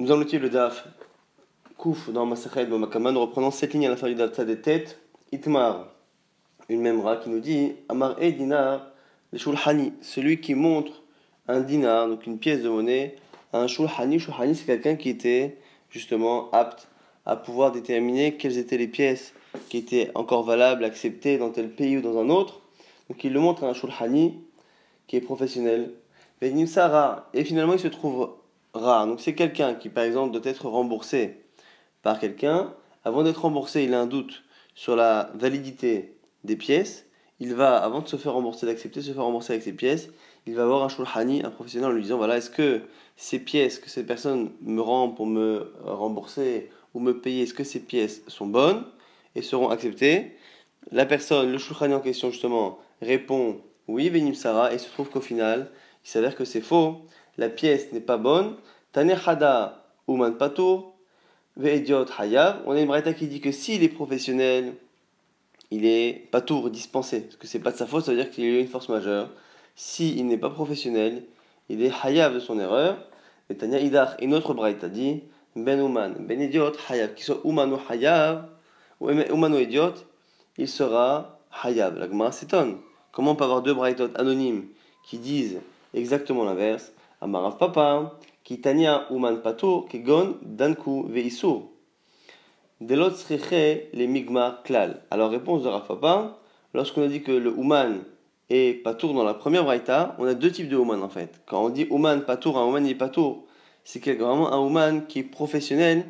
Nous allons le DAF Kouf dans Masachet Makama. Nous reprenons cette ligne à fin du DAF des têtes. Itmar, une memra qui nous dit Amar e dinar, le shulhani, celui qui montre un dinar, donc une pièce de monnaie, un shulhani. Shulhani, c'est quelqu'un qui était justement apte à pouvoir déterminer quelles étaient les pièces qui étaient encore valables, acceptées dans tel pays ou dans un autre. Donc il le montre à un shulhani qui est professionnel. Et finalement, il se trouve rare. Donc c'est quelqu'un qui, par exemple, doit être remboursé par quelqu'un. Avant d'être remboursé, il a un doute sur la validité des pièces. Il va, avant de se faire rembourser, d'accepter se faire rembourser avec ses pièces, il va voir un shulhani, un professionnel, en lui disant voilà, est-ce que ces pièces que cette personne me rend pour me rembourser ou me payer, est-ce que ces pièces sont bonnes et seront acceptées? La personne, le shulhani en question, justement, répond oui, Venim Sarah, et il se trouve qu'au final, il s'avère que c'est faux. La pièce n'est pas bonne. Tane Hada Uman Patour, Ve'ediot Hayav. On a une braïta qui dit que s'il est professionnel, il est Patour, dispensé. Parce que c'est pas de sa faute, ça veut dire qu'il a une force majeure. S'il n'est pas professionnel, il est Hayav de son erreur. Et Tanya Idach, une autre braïta dit Ben Uman, Ben Idiot Hayav, qu'il soit Uman ou Hayav, ou Uman ou Idiot, il sera Hayav. La Gemara s'étonne. Comment on peut avoir deux braïtot anonymes qui disent exactement l'inverse? Amarav Papa, qui tania uman pato, kegon danku veisur. Delot les migma klal. Alors, réponse de Rav Papa, lorsqu'on a dit que le uman est patour dans la première braïta, on a deux types de uman en fait. Quand on dit uman patour, un uman est patour, c'est vraiment un uman qui est professionnel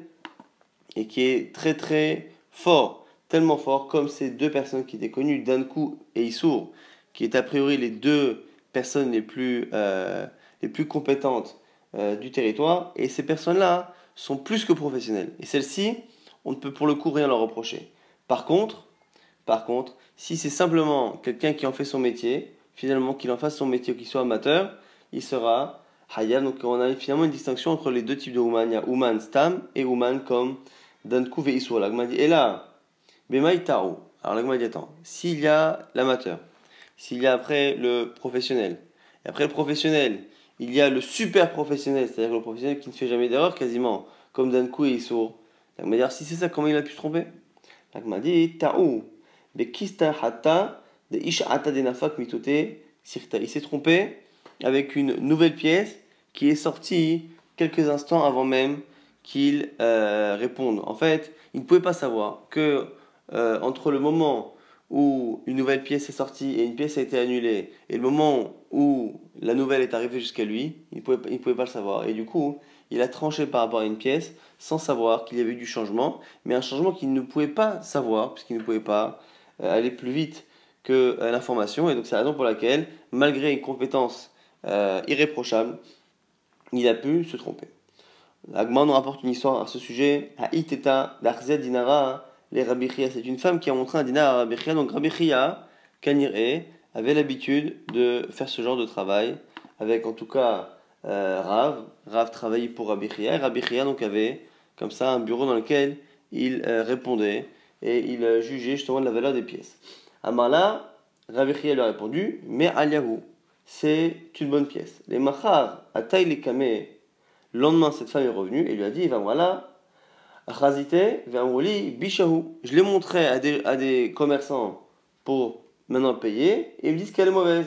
et qui est très très fort, tellement fort comme ces deux personnes qui étaient connues, Danku et Issour, qui est a priori les deux personnes les plus, euh, les plus compétentes euh, du territoire. Et ces personnes-là sont plus que professionnelles. Et celles-ci, on ne peut pour le coup rien leur reprocher. Par contre, par contre, si c'est simplement quelqu'un qui en fait son métier, finalement qu'il en fasse son métier ou qu'il soit amateur, il sera Hayam. Donc on a finalement une distinction entre les deux types de Ouman. Il y a Ouman Stam et Ouman comme Dankou et dit, Et là, Bemaï Alors l'agma dit attends, s'il y a l'amateur, s'il y a après le professionnel. Et après le professionnel, il y a le super professionnel, c'est-à-dire le professionnel qui ne fait jamais d'erreur quasiment, comme Dankou et Issour. Donc, m'a dire, si c'est ça, comment il a pu se tromper? M'a dit, ta'ou, bekista hatta, de mitote, sirta. Il s'est trompé avec une nouvelle pièce qui est sortie quelques instants avant même qu'il euh, réponde. En fait, il ne pouvait pas savoir que euh, entre le moment où une nouvelle pièce est sortie et une pièce a été annulée, et le moment où la nouvelle est arrivée jusqu'à lui, il ne pouvait, pouvait pas le savoir. Et du coup, il a tranché par rapport à une pièce sans savoir qu'il y avait eu du changement, mais un changement qu'il ne pouvait pas savoir, puisqu'il ne pouvait pas euh, aller plus vite que euh, l'information. Et donc c'est la raison pour laquelle, malgré une compétence euh, irréprochable, il a pu se tromper. Agman nous rapporte une histoire à ce sujet. Haïteta d'Arzed Dinara les Rabbi C'est une femme qui a montré un dinar à Rabbi Donc Rabbi Chia, avait l'habitude de faire ce genre de travail avec en tout cas euh, Rav. Rav travaillait pour Rabbi Chia. Et Rabbi donc avait comme ça un bureau dans lequel il euh, répondait et il euh, jugeait justement de la valeur des pièces. Amala, Rabbi Chia lui a répondu, mais Aliahu, c'est une bonne pièce. Les Machar, à taille les kamé, le lendemain cette femme est revenue et lui a dit, va voilà, je l'ai montré à des, à des commerçants pour maintenant payer et ils me disent qu'elle est mauvaise.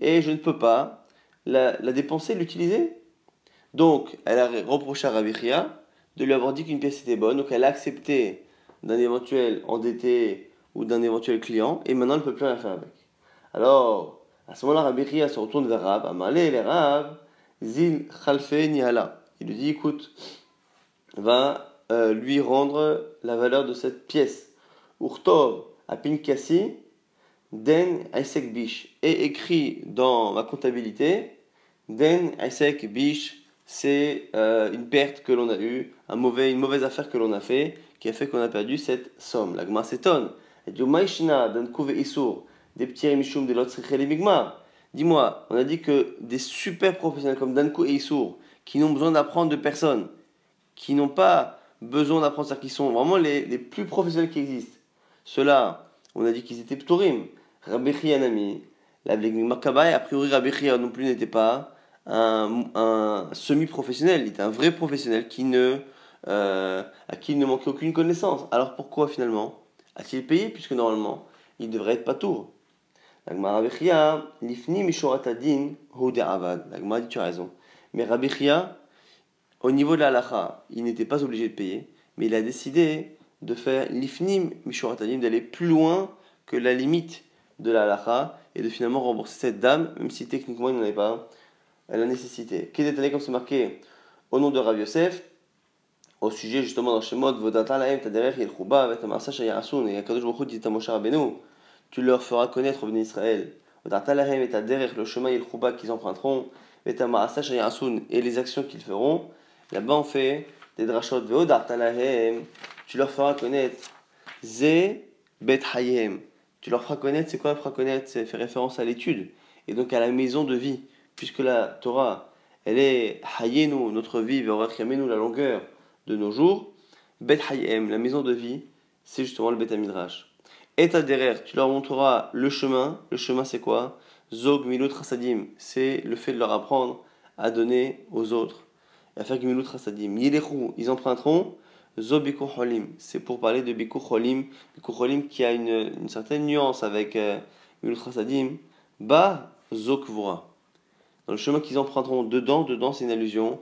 Et je ne peux pas la, dépenser, l'utiliser. Donc, elle a reproché à Raviria de lui avoir dit qu'une pièce était bonne. Donc, elle a accepté d'un éventuel endetté ou d'un éventuel client et maintenant elle ne peut plus rien faire avec. Alors, à ce moment-là, Raviria se retourne vers Rab. Amalé, les Rab, Zil Khalfe Nihala. Il lui dit écoute, va euh, lui rendre la valeur de cette pièce. Urtov apinkasi den aisek bish. Et écrit dans ma comptabilité, den aisek bish, c'est euh, une perte que l'on a eue, un mauvais, une mauvaise affaire que l'on a fait, qui a fait qu'on a perdu cette somme. La s'étonne. Des petits mishum de Dis-moi, on a dit que des super professionnels comme Danko et Issour, qui n'ont besoin d'apprendre de personne, qui n'ont pas besoin d'apprendre, c'est-à-dire qui sont vraiment les, les, plus professionnels qui existent. Ceux-là, on a dit qu'ils étaient Ptorim. Rabbi Anami, la Makabai, a priori Rabbi non plus n'était pas un, semi-professionnel, il était un vrai professionnel qui ne, euh, à qui il ne manquait aucune connaissance. Alors pourquoi finalement a-t-il payé? Puisque normalement il devrait être pas tour L'ifni mishoratadin avad. La dit tu as raison. Mais Rabbi au niveau de la halacha, il n'était pas obligé de payer, mais il a décidé de faire l'ifnim mishoratadin, d'aller plus loin que la limite de la halacha et de finalement rembourser cette dame, même si techniquement il n'en avait pas la nécessité. Qui est comme c'est marqué au nom de Rabbi Yosef, au sujet justement dans Shemot, Vodata laem taderech yelchuba vetamasa shayarasun, et Akadosh Baruch dit à tu leur feras connaître au Israël, Vodata laem et taderech le chemin yelchuba qu'ils emprunteront, vetamasa shayarasun, et les actions qu'ils feront. Là-bas on fait des drachot, Vodata laem, tu leur feras connaître, Ze bet hayem, tu leur feras connaître, c'est quoi feras connaître? C'est faire référence à l'étude, et donc à la maison de vie. Puisque la Torah, elle est Hayenu, notre vie, Verachemenu, la longueur de nos jours, Bet Hayem, la maison de vie, c'est justement le Bet Midrash. Et derrière, tu leur montreras le chemin. Le chemin, c'est quoi? Zog Milut Rasadim, c'est le fait de leur apprendre à donner aux autres, ils emprunteront. Zo Holim, c'est pour parler de Bikur Holim. Bikur Holim qui a une, certaine nuance avec euh, Milut Rasadim. Ba Zokvura dans le chemin qu'ils emprunteront dedans, dedans c'est une allusion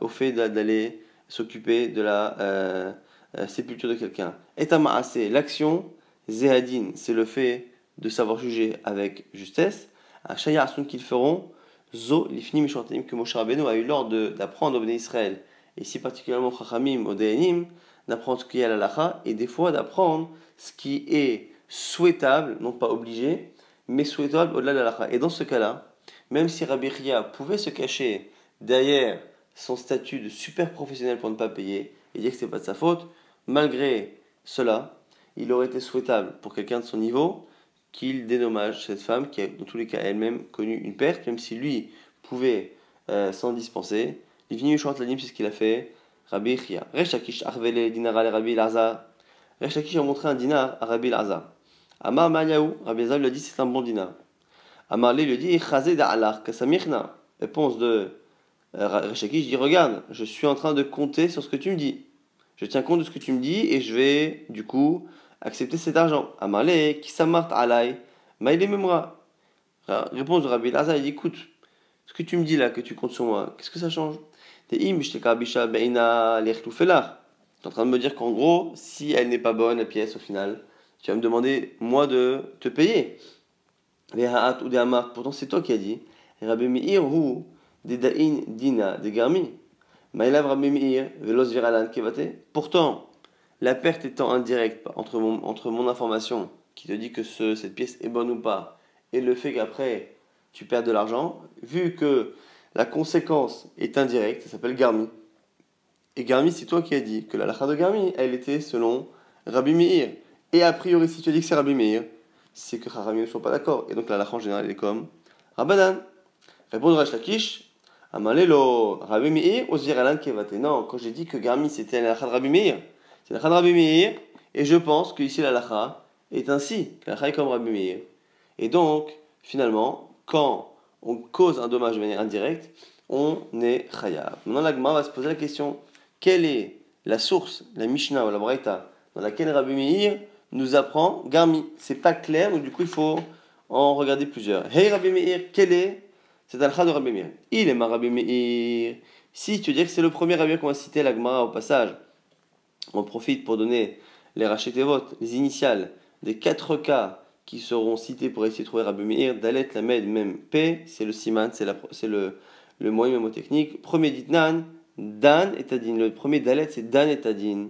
au fait d'aller s'occuper de la euh, euh, sépulture de quelqu'un. assez l'action, zehadin, c'est le fait de savoir juger avec justesse. À Asun qu'ils feront, zo lifnim que Moshe Rabbeinu a eu l'ordre d'apprendre au Béné Israël, et ici particulièrement Chachamim, au d'apprendre ce qui est à la et des fois d'apprendre ce qui est souhaitable, non pas obligé, mais souhaitable au-delà de la Et dans ce cas-là, même si Rabbi Ria pouvait se cacher derrière son statut de super professionnel pour ne pas payer et dire que ce n'est pas de sa faute, malgré cela, il aurait été souhaitable pour quelqu'un de son niveau qu'il dédommage cette femme qui a dans tous les cas elle-même connu une perte, même si lui pouvait euh, s'en dispenser. Il vient c'est ce qu'il a fait. Rabbi Chia. Rechakish arvele dinar al Rabbi Lazar. Rechakish a montré un dinar à Rabbi Lazar. Amar Mayaou, Rabbi Lazar lui a dit c'est un bon dinar. Amarlé lui dit Réponse de euh, Reshaki, je dis Regarde, je suis en train de compter sur ce que tu me dis. Je tiens compte de ce que tu me dis et je vais, du coup, accepter cet argent. Amarlé, qui s'amart alay, maïlé memra. Réponse de Rabbi Lazar, il dit Écoute, ce que tu me dis là, que tu comptes sur moi, qu'est-ce que ça change? Tu es en train de me dire qu'en gros, si elle n'est pas bonne, la pièce, au final, tu vas me demander, moi, de te payer. Pourtant, c'est toi qui as dit. Rabbi Meir hu dedain dina de garmi. Maïlav Rabbi Meir velos viralan kevate. Pourtant, la perte étant indirecte entre mon, entre mon information qui te dit que ce, cette pièce est bonne ou pas et le fait qu'après tu perds de l'argent, vu que la conséquence est indirecte, ça s'appelle Garmi. Et Garmi, c'est toi qui as dit que la lacha de Garmi, elle était selon Rabbi Meir. Et a priori, si tu as dit que c'est Rabbi Meir, c'est que Chachamim ne sont pas d'accord. Et donc la lacha en général est comme Rabbanan. Répondre à Lakish, Amalelo, Rabbi Meir, Ozir Alan Kevate. Non, quand j'ai dit que Garmi c'était la lacha de Rabbi Meir, c'est la lacha de Rabbi Meir, et je pense que ici la lacha est ainsi. La lacha est comme Rabbi Meir. Et donc, finalement, quand on cause un dommage de manière indirecte, on est chayav. Maintenant, l'agma va se poser la question quelle est la source, la Mishnah ou la Braïta, dans laquelle Rabbi Meir nous apprend Garmi? C'est pas clair, donc du coup il faut en regarder plusieurs. Hey Rabbi Meir, quel est cet alcha de Rabbi Meir? Il est ma Rabbi Meir. Si tu veux dire que c'est le premier Rabbi qu'on va citer la Gemara au passage, on profite pour donner les votes, les initiales des quatre cas qui seront cités pour essayer de trouver Rabbi Meir, Dalet, Lamed, même P, c'est le siman, c'est le, moyen mémotechnique. Premier ditnan, Dan et Tadin. Le premier Dalet, c'est Dan et Tadin.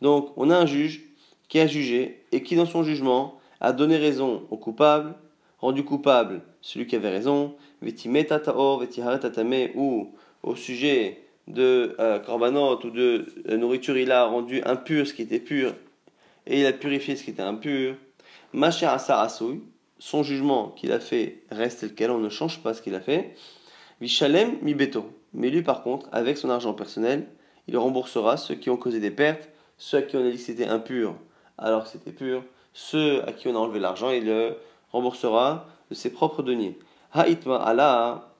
Donc, on a un juge qui a jugé et qui, dans son jugement, a donné raison au coupable, rendu coupable celui qui avait raison, ou au sujet de euh, ou de euh, nourriture, il a rendu impur ce qui était pur et il a purifié ce qui était impur. son jugement qu'il a fait reste tel quel, on ne change pas ce qu'il a fait. Vishalem mi beto. Mais lui, par contre, avec son argent personnel, il remboursera ceux qui ont causé des pertes, ceux à qui on a dit que c'était impur alors que c'était pur, ceux à qui on a enlevé l'argent, il le remboursera de ses propres deniers. Ha'itma Allah.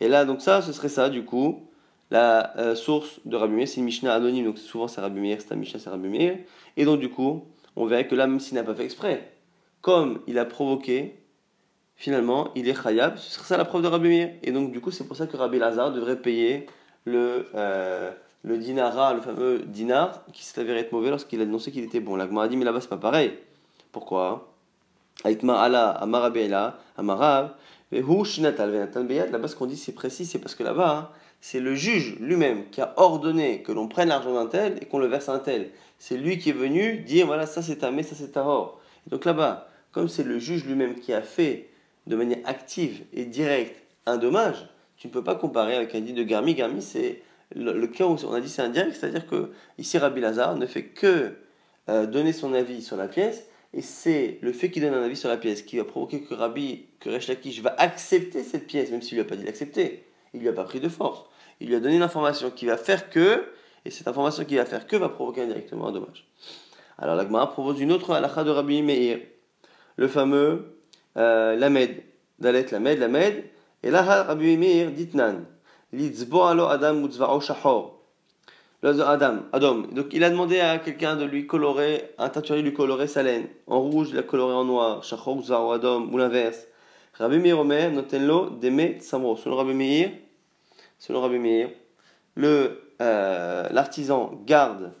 Et là, donc ça, ce serait ça, du coup, la euh, source de Rabbi c'est une Mishnah anonyme, donc souvent c'est Rabbi c'est un Mishnah, c'est Rabbi. Et donc, du coup, on verrait que là, même s'il n'a pas fait exprès, comme il a provoqué, finalement, il est khayab, ce serait ça la preuve de Rabbi. Et donc, du coup, c'est pour ça que Rabbi Lazar devrait payer le, euh, le dinara, le fameux dinar, qui s'est avéré être mauvais lorsqu'il a annoncé qu'il était bon. La a dit, mais là-bas, c'est pas pareil. Pourquoi? Aitma ala, amarabeila, amarab, Là-bas, ce qu'on dit, c'est précis, c'est parce que là-bas, hein, c'est le juge lui-même qui a ordonné que l'on prenne l'argent d'un tel et qu'on le verse à un tel. C'est lui qui est venu dire voilà, ça c'est ta mais, ça c'est ta or. donc là-bas, comme c'est le juge lui-même qui a fait de manière active et directe un dommage, tu ne peux pas comparer avec un dit de Garmi. Garmi, c'est le, cas où on a dit c'est indirect, c'est-à-dire que ici Rabbi Lazare ne fait que euh, donner son avis sur la pièce, et c'est le fait qu'il donne un avis sur la pièce qui va provoquer que Rabbi, que Resh Lakish va accepter cette pièce, même s'il lui a pas dit d'accepter. Il lui a pas pris de force. Il lui a donné une information qui va faire que, et cette information qui va faire que va provoquer indirectement un dommage. Alors la Gemara propose une autre halakha de Rabbi Meir, le fameux euh, Lamed, Dalet Lamed, Lamed, et là Rabbi Meir dit Nan, Litzbo alo Adam mutzva'o shahor. Adam, Adam. Donc il a demandé à quelqu'un de lui colorer, un teinturier lui colorer sa laine. En rouge, il a coloré en noir. Shachor ou Adam, ou l'inverse. Rabbi Meir Omer, notenlo deme samro. Selon Rabbi Meir, selon Rabbi Meir, euh, l'artisan garde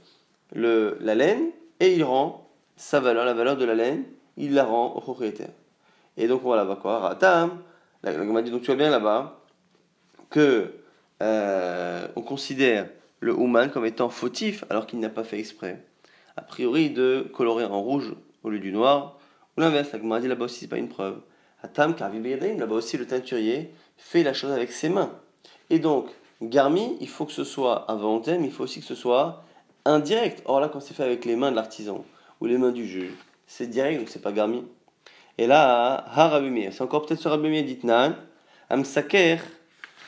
le, la laine et il rend sa valeur, la valeur de la laine, il la rend au propriétaire. Et donc voilà, va quoi? Ratam, la, la dit donc tu vois bien là-bas que euh, on considère le Ouman comme étant fautif alors qu'il n'a pas fait exprès. A priori, de colorer en rouge au lieu du noir, ou l'inverse, la là-bas aussi, c'est pas une preuve. Atam là-bas aussi, le teinturier fait la chose avec ses mains. Et donc, Garmi, il faut que ce soit involontaire, mais il faut aussi que ce soit indirect. Or là, quand c'est fait avec les mains de l'artisan ou les mains du juge, c'est direct, donc c'est pas Garmi. Et là, Harabumir, c'est encore peut-être sur Rabumir, dit Nan, Amsaker,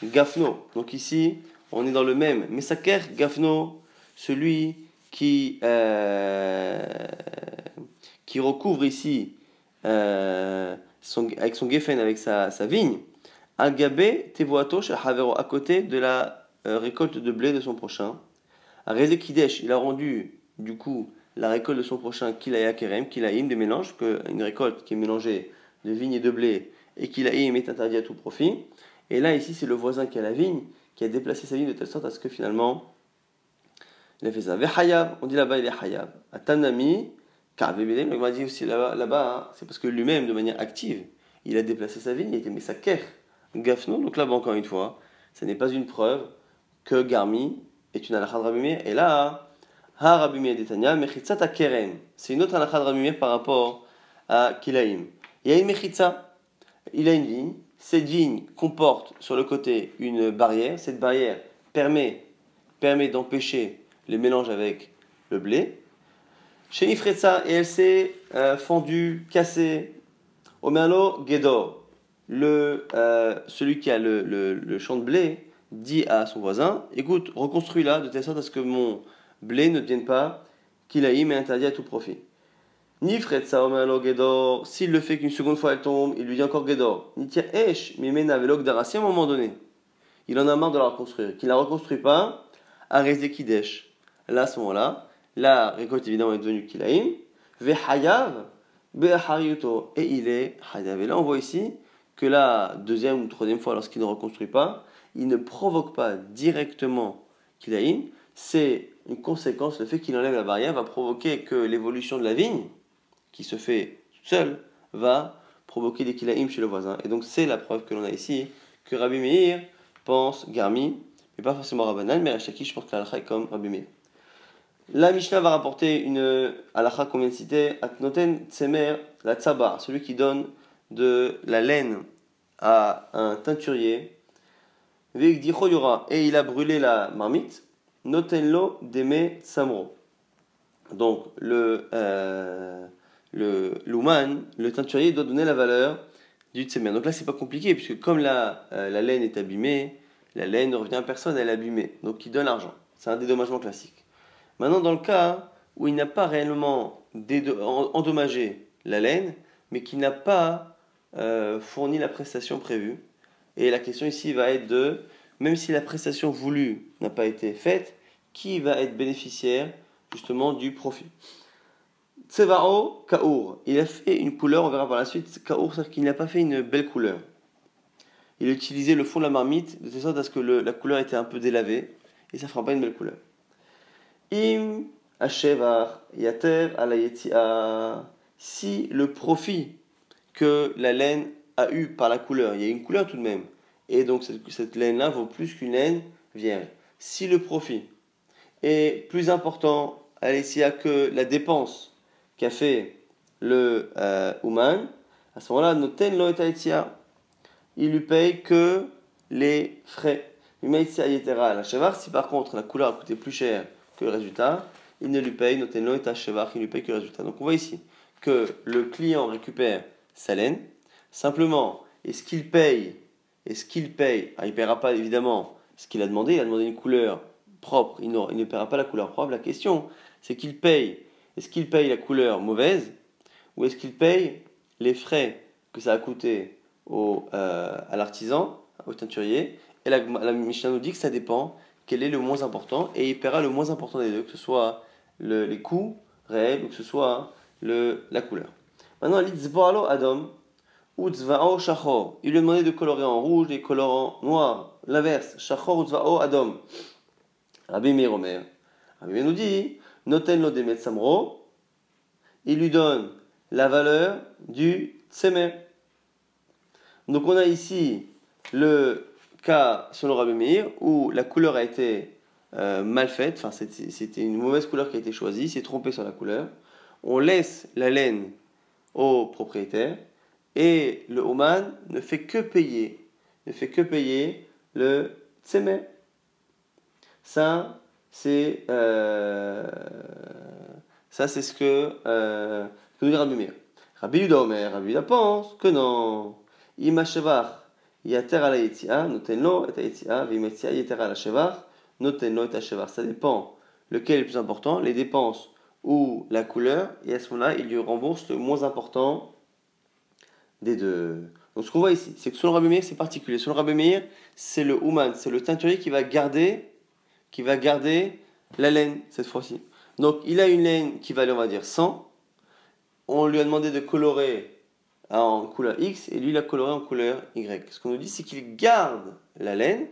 Gafno. Donc ici, on est dans le même. Mesaker Gafno, celui qui, euh, qui recouvre ici euh, avec son geffen, avec sa, sa vigne, Al-Gabé Tevoato Havero, à côté de la euh, récolte de blé de son prochain. À Kidesh, il a rendu du coup la récolte de son prochain Kilaya Kerem, Kilaïm, des mélanges, une récolte qui est mélangée de vigne et de blé, et Kilaïm est interdit à tout profit. Et là, ici, c'est le voisin qui a la vigne, qui a déplacé sa vie de telle sorte à ce que finalement, il a fait ça. Hayab, on dit là-bas, il est Hayab. À Tanami, on dit aussi là-bas, là hein, c'est parce que lui-même, de manière active, il a déplacé sa vie, il a été mis sa ker, gafno. Donc là-bas, encore une fois, ce n'est pas une preuve que Garmi est une halakha de Et là, Ha Rabbi Meir d'Etania, mechitzat kerem. C'est une autre halakha de par rapport à Kilaim. Il y a une mechitza, il a une vigne, cette vigne comporte sur le côté une barrière. Cette barrière permet, permet d'empêcher les mélanges avec le blé. Chez Ifretza, et elle s'est euh, fendue, cassée. Omerlo Gedor, le, euh, celui qui a le, le, champ de blé, dit à son voisin Écoute, reconstruis-la de telle sorte à ce que mon blé ne devienne pas qu'il a mais interdit à tout profit. Ni Fretsa Omerlo Gedor, s'il le fait qu'une seconde fois elle tombe, il lui dit encore Gedor. Ni Tia Esh, Mimena Velok Darasi, à un moment donné. Il en a marre de la reconstruire. Qu'il ne la reconstruit pas, Arezé Kidesh. Là, à ce moment-là, la récolte évidemment est devenue Kilaim. Vehayav, Be'ahariyuto. Et il est Hayav. Et là, on voit ici que la deuxième ou troisième fois, lorsqu'il ne reconstruit pas, il ne provoque pas directement Kilaim. C'est une conséquence, le fait qu'il enlève la barrière va provoquer que l'évolution de la vigne, qui se fait toute seule, va provoquer des kilaïm chez le voisin. Et donc c'est la preuve que l'on a ici, que Rabbi Meir pense Garmi, mais pas forcément Rabbanan, mais Rachaki, je pense que la est comme Rabbi Meir. La Mishnah va rapporter une halakha qu'on vient de citer, Atnoten Tsemer, la Tsabar, celui qui donne de la laine à un teinturier, et il a brûlé la marmite, Notenlo Deme Samro. Donc le, euh, le l'ouman, le teinturier, doit donner la valeur du tsemer. Donc là, c'est pas compliqué, puisque comme la, euh, la laine est abîmée, la laine ne revient à personne, elle est abîmée. Donc il donne l'argent. C'est un dédommagement classique. Maintenant, dans le cas où il n'a pas réellement endommagé la laine, mais qui n'a pas euh, fournit la prestation prévue. Et la question ici va être de, même si la prestation voulue n'a pas été faite, qui va être bénéficiaire justement du profit? Tsevao Kaour. Il a fait une couleur, on verra par la suite. Kaour, c'est-à-dire qu'il n'a pas fait une belle couleur. Il a utilisé le fond de la marmite de telle sorte à ce que la couleur était un peu délavée et ça ne fera pas une belle couleur. Im Ashevar Yater Alayetia. Si le profit que la laine a eu par la couleur, il y a une couleur tout de même, et donc cette, cette laine-là vaut plus qu'une laine vierge. Si le profit est plus important à que la dépense qu'a fait le euh, à ce moment-là, Noten lo il lui paye que les frais. Si par contre la couleur a coûté plus cher que le résultat, il ne lui paye Noten lo il lui paye que le résultat. Donc on voit ici que le client récupère sa laine, simplement, est-ce qu'il paye Est-ce qu'il paye? Ah, Il ne paiera pas évidemment. Ce qu'il a demandé, il a demandé une couleur propre, il, ne paiera pas la couleur propre. La question, c'est qu'il paye. Est-ce qu'il paye la couleur mauvaise ou est-ce qu'il paye les frais que ça a coûté au, euh, à l'artisan, au teinturier? Et la, la Mishnah nous dit que ça dépend quel est le moins important et il paiera le moins important des deux, que ce soit les coûts réels ou que ce soit le, la couleur. Maintenant, Adam ou Shachor. Il lui a demandé de colorer en rouge et colorant noir. L'inverse, Shachor ou Adam. Rabbi Meir. Rabbi nous dit Noten lo demet samro, il lui donne la valeur du tsemer. Donc on a ici le cas selon Rabbi Meir où la couleur a été euh, mal faite, enfin c'était une mauvaise couleur qui a été choisie, s'est trompé sur la couleur. On laisse la laine au propriétaire et le Oman ne fait que payer, ne fait que payer le tsemer. Ça, c'est euh, ça c'est ce que, euh, que nous dit Rabbi Meir. Rabbi Yuda Omer, Rabbi Yuda pense que non. Ima shevar yater ala yitzia, noten lo et yitzia, vim yitzia yater ala shevar, noten lo et shevar. Ça dépend lequel est le plus important, les dépenses ou la couleur, et à ce moment-là, il lui rembourse le moins important des deux. Donc ce qu'on voit ici, c'est que selon Rabbi Meir, c'est particulier. Selon Rabbi Meir, c'est le Ouman, c'est le teinturier qui va garder qui va garder la laine cette fois-ci. Donc il a une laine qui valait, on va dire, 100. On lui a demandé de colorer en couleur X et lui il a coloré en couleur Y. Ce qu'on nous dit, c'est qu'il garde la laine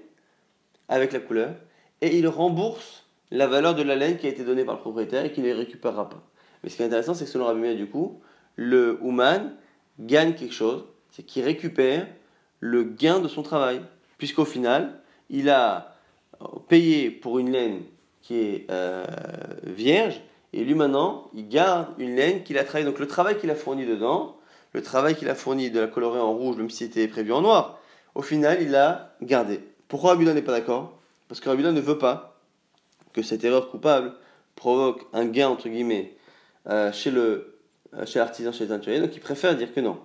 avec la couleur et il rembourse la valeur de la laine qui a été donnée par le propriétaire et qu'il ne récupérera pas. Mais ce qui est intéressant, c'est que selon Rabbi du coup, le Ouman gagne quelque chose, c'est qu'il récupère le gain de son travail. Puisqu'au final, il a payer pour une laine qui est euh, vierge, et lui maintenant, il garde une laine qu'il a travaillée. Donc le travail qu'il a fourni dedans, le travail qu'il a fourni de la colorer en rouge, même si c'était prévu en noir, au final, il l'a gardé. Pourquoi Abdullah n'est pas d'accord? Parce que Abdullah ne veut pas que cette erreur coupable provoque un gain, entre guillemets, euh, chez le euh, chez l'artisan, chez les teinturiers. Donc il préfère dire que non.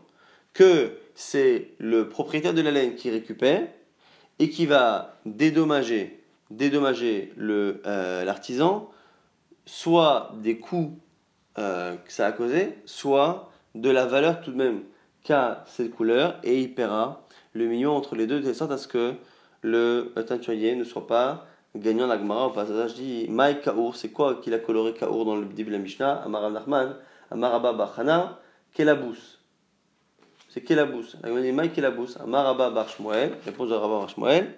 Que c'est le propriétaire de la laine qui récupère et qui va dédommager dédommager euh, l'artisan, soit des coûts que ça a causé, soit de la valeur tout de même qu'a cette couleur, et il paiera le million entre les deux, de sorte à ce que le teinturier ne soit pas gagnant l'agmara. Au passage, dit Maï Kaour, c'est quoi qu'il a coloré Kaour dans le de la Mishnah? Amar Nachman, Amaraba Bachana, Kelabous. C'est Kelabous. La dit Maï Kelabous, Amaraba Bar Shmuel, réponse de Rabba Bar Shmuel.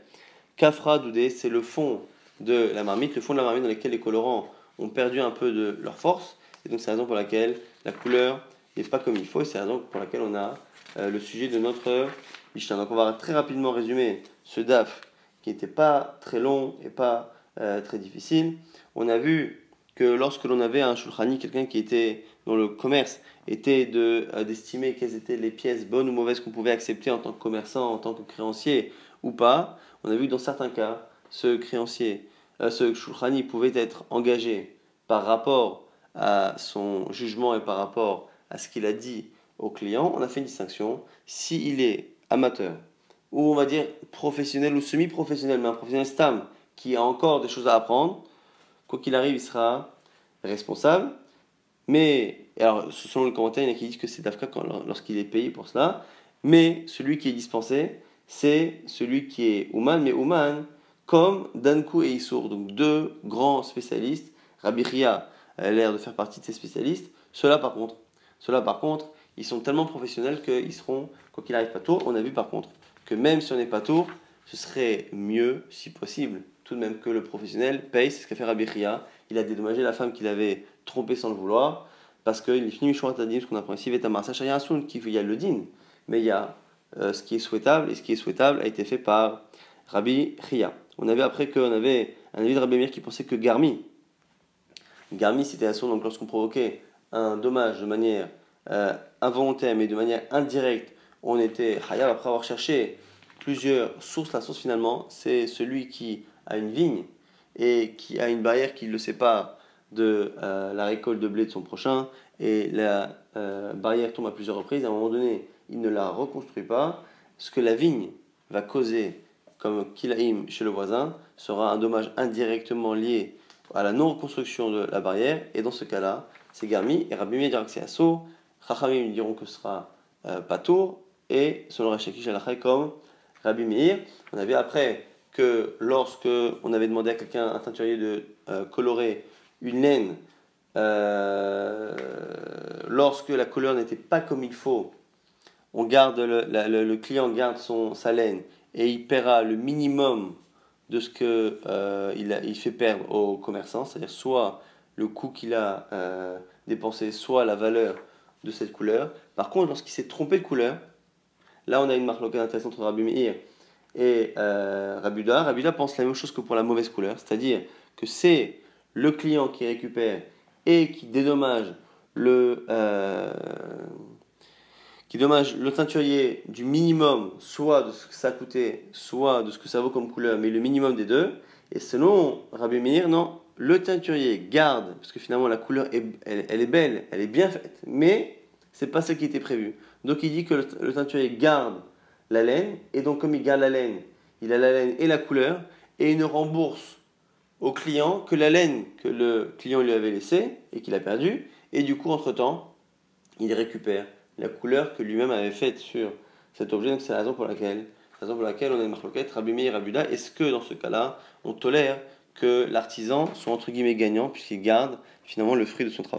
Kafra Doudé, c'est le fond de la marmite, le fond de la marmite dans lequel les colorants ont perdu un peu de leur force. Et donc c'est la raison pour laquelle la couleur n'est pas comme il faut. Et c'est la raison pour laquelle on a euh, le sujet de notre Mishnah. Donc on va très rapidement résumer ce DAF qui n'était pas très long et pas euh, très difficile. On a vu que lorsque l'on avait un shulchani, quelqu'un qui était dont le commerce était de euh, d'estimer quelles étaient les pièces bonnes ou mauvaises qu'on pouvait accepter en tant que commerçant, en tant que créancier ou pas, on a vu que dans certains cas, ce créancier, euh, ce shulchani pouvait être engagé par rapport à son jugement et par rapport à ce qu'il a dit au client. On a fait une distinction. S'il est amateur, ou on va dire professionnel ou semi-professionnel, mais un professionnel stam qui a encore des choses à apprendre, quoi qu'il arrive, il sera responsable. Mais, alors, selon le commentaire, il y en a qui disent que c'est Dafka lorsqu'il est payé pour cela. mais celui qui est dispensé, c'est celui qui est Ouman, mais Ouman, comme Danku et Issour, donc deux grands spécialistes. Rabbi Ria a l'air de faire partie de ces spécialistes. Ceux-là, par contre, ceux par contre, ils sont tellement professionnels qu'ils seront, quoi qu'il arrive, pas tour. On a vu par contre que même si on n'est pas tour, ce serait mieux, si possible, tout de même que le professionnel paye. C'est ce qu'a fait Rabbi Ria. Il a dédommagé la femme qu'il avait trompée sans le vouloir, parce qu'il est fini Mishouat ce qu'on apprend ici, Vetamar Sachayasun, qu'il y a le din, mais il y a euh, ce qui est souhaitable, et ce qui est souhaitable a été fait par Rabbi Ria. On avait après qu'on avait un avis de Rabbi Mir qui pensait que Garmi, Garmi c'était un son donc lorsqu'on provoquait un dommage de manière euh, involontaire mais de manière indirecte, on était Hayab après avoir cherché plusieurs sources. La source finalement, c'est celui qui a une vigne et qui a une barrière qui le sépare de euh, la récolte de blé de son prochain et la euh, barrière tombe à plusieurs reprises. À un moment donné, il ne la reconstruit pas. Ce que la vigne va causer comme kilaim chez le voisin sera un dommage indirectement lié à la non-reconstruction de la barrière, et dans ce cas-là, c'est Garmi, et Rabbi Meir dira que c'est Asso, Chachamim diront que ce sera euh, Patour, et selon Rachakish al comme Rabbi Meir, on avait après que lorsque on avait demandé à quelqu'un, un teinturier, de euh, colorer une laine, euh, lorsque la couleur n'était pas comme il faut, on garde le, le, client garde son, sa laine et il paiera le minimum de ce qu'il euh, il fait perdre aux commerçants, c'est-à-dire soit le coût qu'il a euh, dépensé, soit la valeur de cette couleur. Par contre, lorsqu'il s'est trompé de couleur, là on a une marque locale intéressante entre Rabbi Meir et euh, Rabuda. Rabuda pense la même chose que pour la mauvaise couleur, c'est-à-dire que c'est le client qui récupère et qui dédommage le, euh, dommage le teinturier du minimum, soit de ce que ça a soit de ce que ça vaut comme couleur, mais le minimum des deux. Et selon Rabbi Meir, non, le teinturier garde, parce que finalement la couleur, est belle, elle est bien faite, mais c'est pas ce qui était prévu. Donc il dit que le, teinturier garde la laine, et donc comme il garde la laine, il a la laine et la couleur, et il ne rembourse au client que la laine que le client lui avait laissée et qu'il a perdue, et du coup, entre-temps, il récupère la couleur que lui-même avait faite sur cet objet. Donc c'est la raison pour laquelle, pour laquelle on a une marloquette, Rabbi Meir et Est-ce que dans ce cas-là, on tolère que l'artisan soit entre guillemets gagnant puisqu'il garde finalement le fruit de son travail?